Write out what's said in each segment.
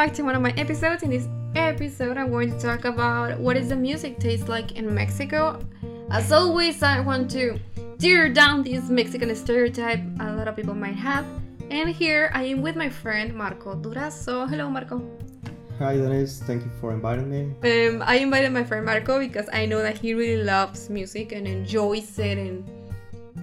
back to one of my episodes. In this episode, I'm going to talk about what is the music taste like in Mexico. As always, I want to tear down this Mexican stereotype a lot of people might have. And here I am with my friend Marco Durazo. Hello, Marco. Hi, Denise. Thank you for inviting me. Um, I invited my friend Marco because I know that he really loves music and enjoys it, and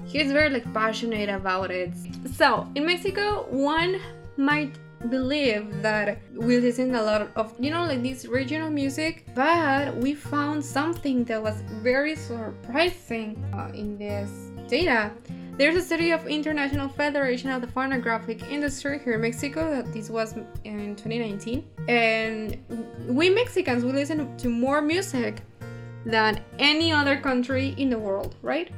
he's very like passionate about it. So in Mexico, one might believe that we listen a lot of you know like this regional music but we found something that was very surprising uh, in this data. There's a study of international federation of the phonographic industry here in mexico that this was in 2019 and we mexicans we listen to more music than any other country in the world right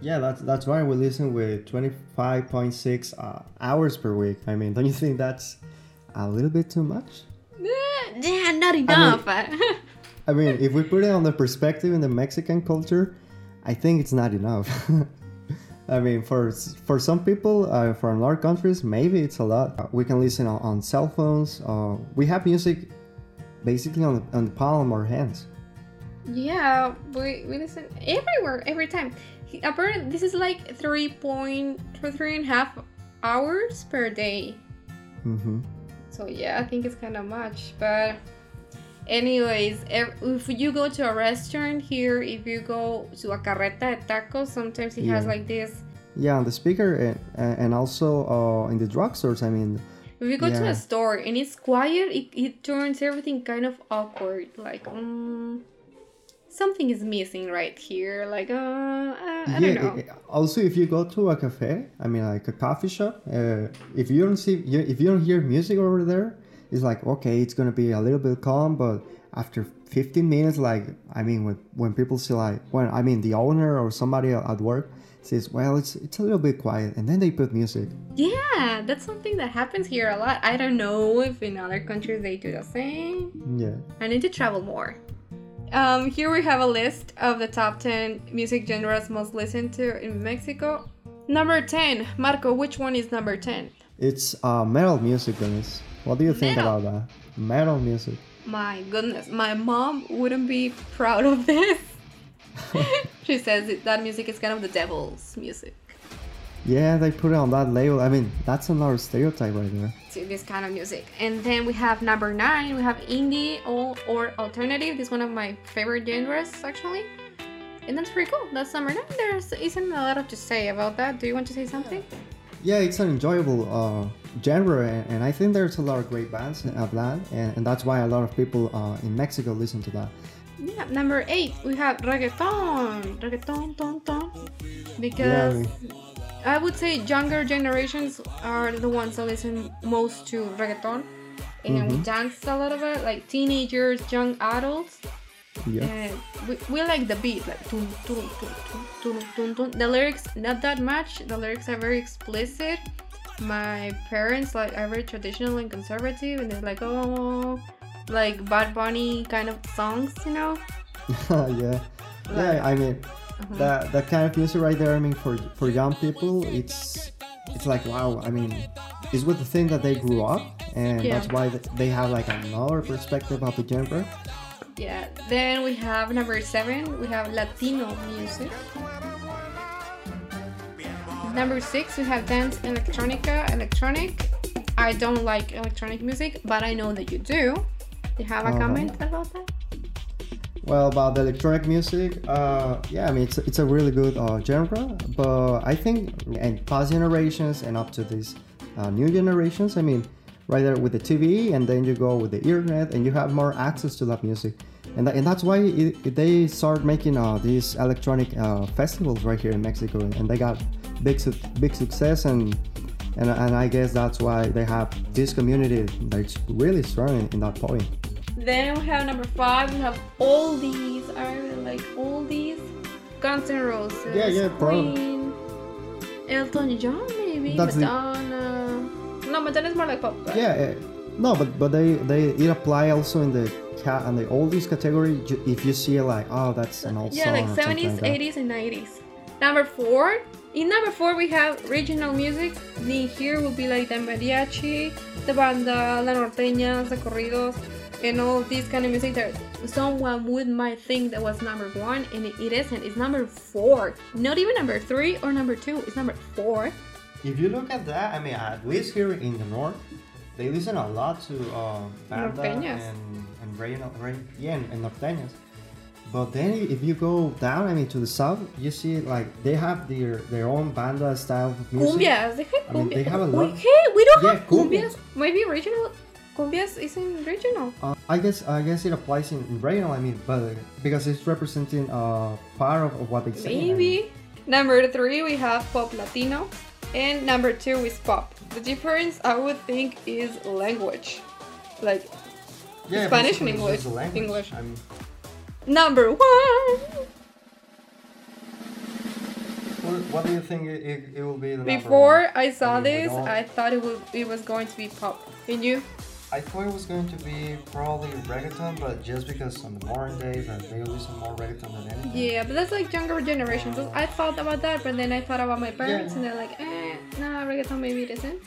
Yeah, that's that's why we listen with 25.6 uh, hours per week. I mean, don't you think that's a little bit too much? Eh, yeah not enough I mean, if we put it on the perspective in the Mexican culture, I think it's not enough. I mean, for for some people, uh, for other countries, maybe it's a lot. Uh, We can listen on, on cell phones. Uh, we have music basically on the, on the palm of our hands. Yeah, we, we listen everywhere, every time. He- Apparently, this is like three point three and a half hours per day. hmm So yeah, I think it's kind of much. But anyways, if you go to a restaurant here, if you go to a carreta de tacos, sometimes it has like this. Yeah, on the speaker and, and also uh, in the drugstores. I mean, If you go to a store and it's quiet, it, it turns everything kind of awkward. Like, um, something is missing right here. Like, uh, I, I don't know. i- i- also, if you go to a cafe, I mean, like a coffee shop, uh, if you don't see, if you don't hear music over there, it's like okay, it's gonna be a little bit calm, but after 15 minutes, like I mean, when when people see like when I mean the owner or somebody at work says, well, it's it's a little bit quiet, and then they put music. Yeah, that's something that happens here a lot. I don't know if in other countries they do the same. Yeah. I need to travel more. Um, here we have a list of the top 10 music genres most listened to in Mexico. Number 10, Marco, which one is number 10? It's uh, metal music, Dennis. What do you think Metal? about that? Metal music. My goodness, my mom wouldn't be proud of this. she says that music is kind of the devil's music. Yeah, they put it on that label. I mean, that's another stereotype right there. to this kind of music. And then we have number nine, we have indie or, or alternative. This is one of my favorite genres actually. And that's pretty cool. That's number nine. There's isn't a lot of to say about that. Do you want to say something? Yeah, it's an enjoyable uh, genre, and, and I think there's a lot of great bands of that, and, and that's why a lot of people uh, in Mexico listen to that. Yeah, number eight, we have reggaeton. Reggaeton, ton, ton. Because I would say younger generations are the ones that listen most to reggaeton. And we Mhm. dance a lot of it, like teenagers, young adults. Yeah, And we, we like the beat, like. The lyrics, not that much. The lyrics are very explicit. My parents like are very traditional and conservative, and they're like, oh, like Bad Bunny kind of songs, you know. yeah, yeah. I mean, Uh-huh. that that kind of music right there. I mean, for for young people, it's it's like wow. I mean, it's with the thing that they grew up, and Yeah. that's why they have like another perspective of the genre. Yeah. Then we have number seven. We have Latino music. Number six, we have dance electronica, electronic. I don't like electronic music, but I know that you do. Do you have a Uh-huh. comment about that? Well, about the electronic music, uh, yeah, I mean it's, it's a really good uh, genre, but I think and past generations and up to these uh, new generations, I mean, right there with the TV, and then you go with the internet, and you have more access to that music, and and that's why it- they start making uh, these electronic uh, festivals right here in Mexico, and they got big su- big success, and and and I guess that's why they have this community that's really strong in, in that point. Then we have number five. We have all these. I really like all these. Guns N' Roses. Yeah, yeah, bro. Queen. Elton John, maybe. That's the- Madonna. No, Madonna is more like pop. right? Yeah, eh, no, but but they they it apply also in the cat and the oldies category. If you see like, oh, that's an old Yeah, song. Yeah, like 70s, that. 80s, and 90s. Number four, In number four, we have regional music. The here will be like the mariachi, the banda, la norteñas, the corridos, and all this kind of music that someone would might think that was number one, and it, isn't. It's number four. Not even number three or number two. It's number four. If you look at that, I mean, at least here in the north, they listen a lot to uh, banda Norteñas. and and regional, re- yeah, and, and norteñas. But then if you go down, I mean, to the south, you see like they have their their own banda style of music. Cumbias. They have I mean, they have a we, hey, we don't Yeah, have cumbias. cumbias. Maybe regional. Cumbias isn't regional. Uh, I guess I guess it applies in, in regional. I mean, but because it's representing uh, part of, of what they say. I mean. Maybe. Number three, we have pop Latino. And number two is pop. The difference, I would think, is language. Like, Yeah, Spanish and English. language. English. I mean, number one. what, do you think it, it, it will be? The Before? I saw I mean, this, I thought it would it was going to be pop. And you? I thought it was going to be probably reggaeton, but just because on the modern days uh, they listen more reggaeton than anything. Yeah, but that's like younger generation. So I thought about that, but then I thought about my parents, Yeah. and they're like, eh, nah, reggaeton maybe it isn't.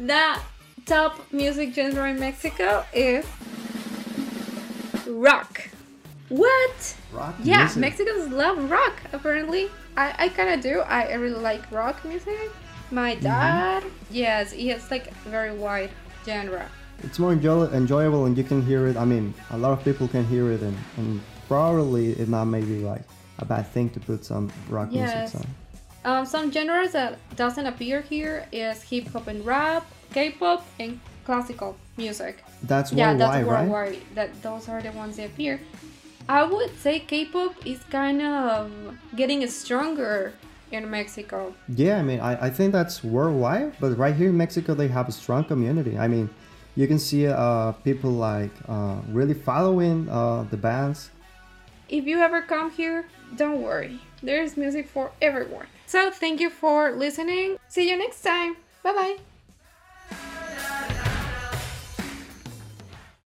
The top music genre in Mexico is rock. What? Rock Yeah, music. Mexicans love rock. Apparently, I I kind of do. I, I really like rock music. My Mm-hmm. dad, yes, he has like very wide genre. It's more enjoy- enjoyable and you can hear it. I mean, a lot of people can hear it, and, and probably it not maybe like a bad thing to put some rock Yes. music on. Um, some genres that doesn't appear here is hip hop and rap, K-pop, and classical music. That's yeah, worldwide, that's right? worldwide. That those are the ones that appear. I would say K-pop is kind of getting stronger in Mexico. Yeah, I mean, I, I think that's worldwide, but right here in Mexico, they have a strong community. I mean, you can see uh, people like uh, really following uh, the bands. If you ever come here, don't worry. There's music for everyone. So thank you for listening. See you next time. Bye bye.